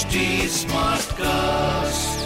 HT Smartcast.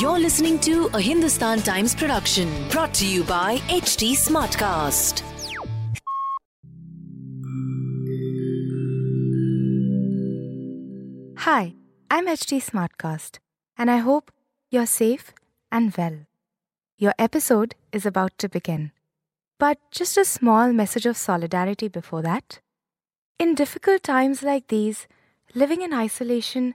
You're listening to a Hindustan Times production brought to you by HT Smartcast. Hi, I'm HT Smartcast, and I hope you're safe and well. Your episode is about to begin. But just a small message of solidarity before that. In difficult times like these, living in isolation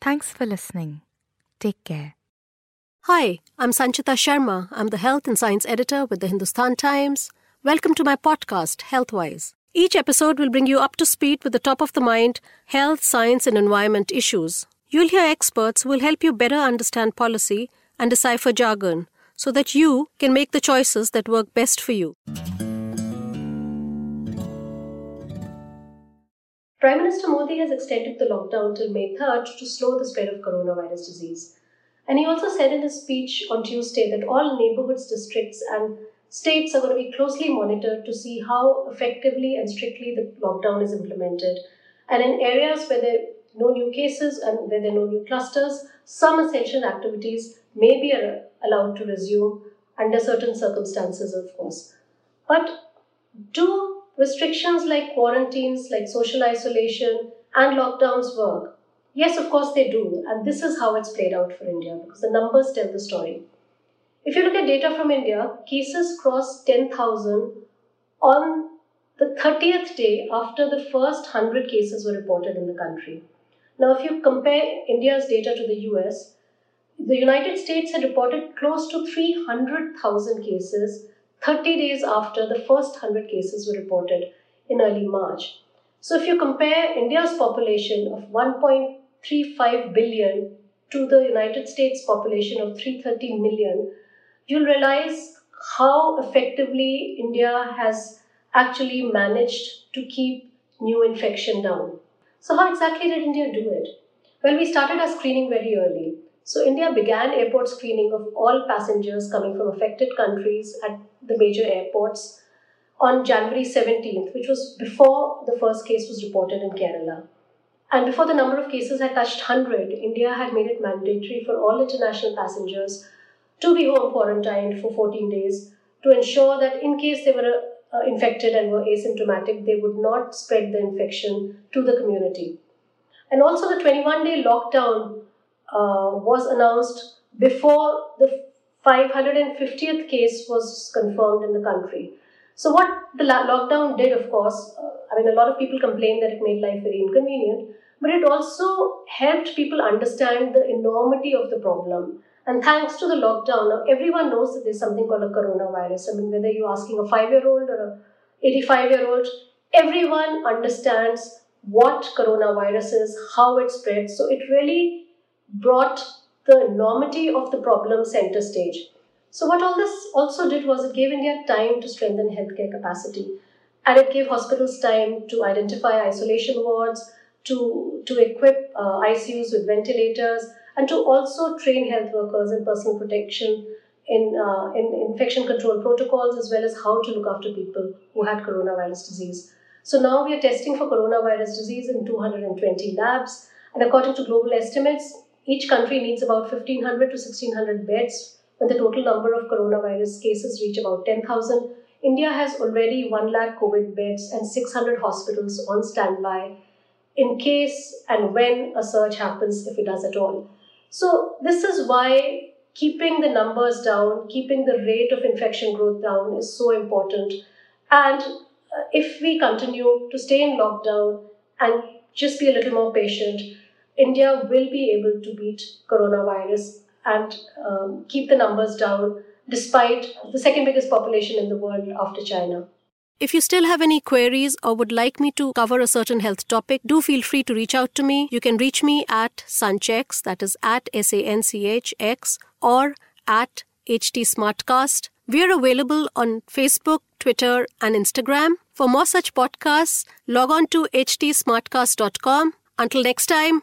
Thanks for listening. Take care. Hi, I'm Sanchita Sharma. I'm the Health and Science Editor with the Hindustan Times. Welcome to my podcast, Healthwise. Each episode will bring you up to speed with the top of the mind health, science, and environment issues. You'll hear experts who will help you better understand policy and decipher jargon so that you can make the choices that work best for you. Prime Minister Modi has extended the lockdown till May 3rd to slow the spread of coronavirus disease. And he also said in his speech on Tuesday that all neighborhoods, districts, and states are going to be closely monitored to see how effectively and strictly the lockdown is implemented. And in areas where there are no new cases and where there are no new clusters, some essential activities may be allowed to resume under certain circumstances, of course. But do restrictions like quarantines, like social isolation, and lockdowns work? Yes, of course they do. And this is how it's played out for India because the numbers tell the story. If you look at data from India, cases crossed 10,000 on the 30th day after the first 100 cases were reported in the country. Now, if you compare India's data to the US, the United States had reported close to 300,000 cases 30 days after the first 100 cases were reported in early March. So, if you compare India's population of 1.35 billion to the United States population of 330 million, you'll realize how effectively India has actually managed to keep new infection down. So, how exactly did India do it? Well, we started our screening very early. So, India began airport screening of all passengers coming from affected countries at the major airports on January 17th, which was before the first case was reported in Kerala. And before the number of cases had touched 100, India had made it mandatory for all international passengers to be home quarantined for 14 days to ensure that in case they were uh, infected and were asymptomatic, they would not spread the infection to the community. And also, the 21 day lockdown uh, was announced before the 550th case was confirmed in the country. So, what the lockdown did, of course, uh, I mean, a lot of people complained that it made life very inconvenient, but it also helped people understand the enormity of the problem. And thanks to the lockdown, now everyone knows that there's something called a coronavirus. I mean, whether you're asking a five year old or a 85 year old, everyone understands what coronavirus is, how it spreads. So it really brought the enormity of the problem center stage. So, what all this also did was it gave India time to strengthen healthcare capacity and it gave hospitals time to identify isolation wards, to, to equip uh, ICUs with ventilators, and to also train health workers in personal protection, in, uh, in infection control protocols, as well as how to look after people who had coronavirus disease. So now we are testing for coronavirus disease in 220 labs, and according to global estimates, each country needs about 1500 to 1600 beds when the total number of coronavirus cases reach about 10,000. India has already 1 lakh COVID beds and 600 hospitals on standby in case and when a surge happens, if it does at all. So, this is why keeping the numbers down, keeping the rate of infection growth down is so important. And uh, if we continue to stay in lockdown and just be a little more patient, India will be able to beat coronavirus and um, keep the numbers down despite the second biggest population in the world after China. If you still have any queries or would like me to cover a certain health topic, do feel free to reach out to me. You can reach me at Sanchx, that is at S A N C H X, or at HT Smartcast. We are available on Facebook, Twitter, and Instagram. For more such podcasts, log on to htsmartcast.com. Until next time,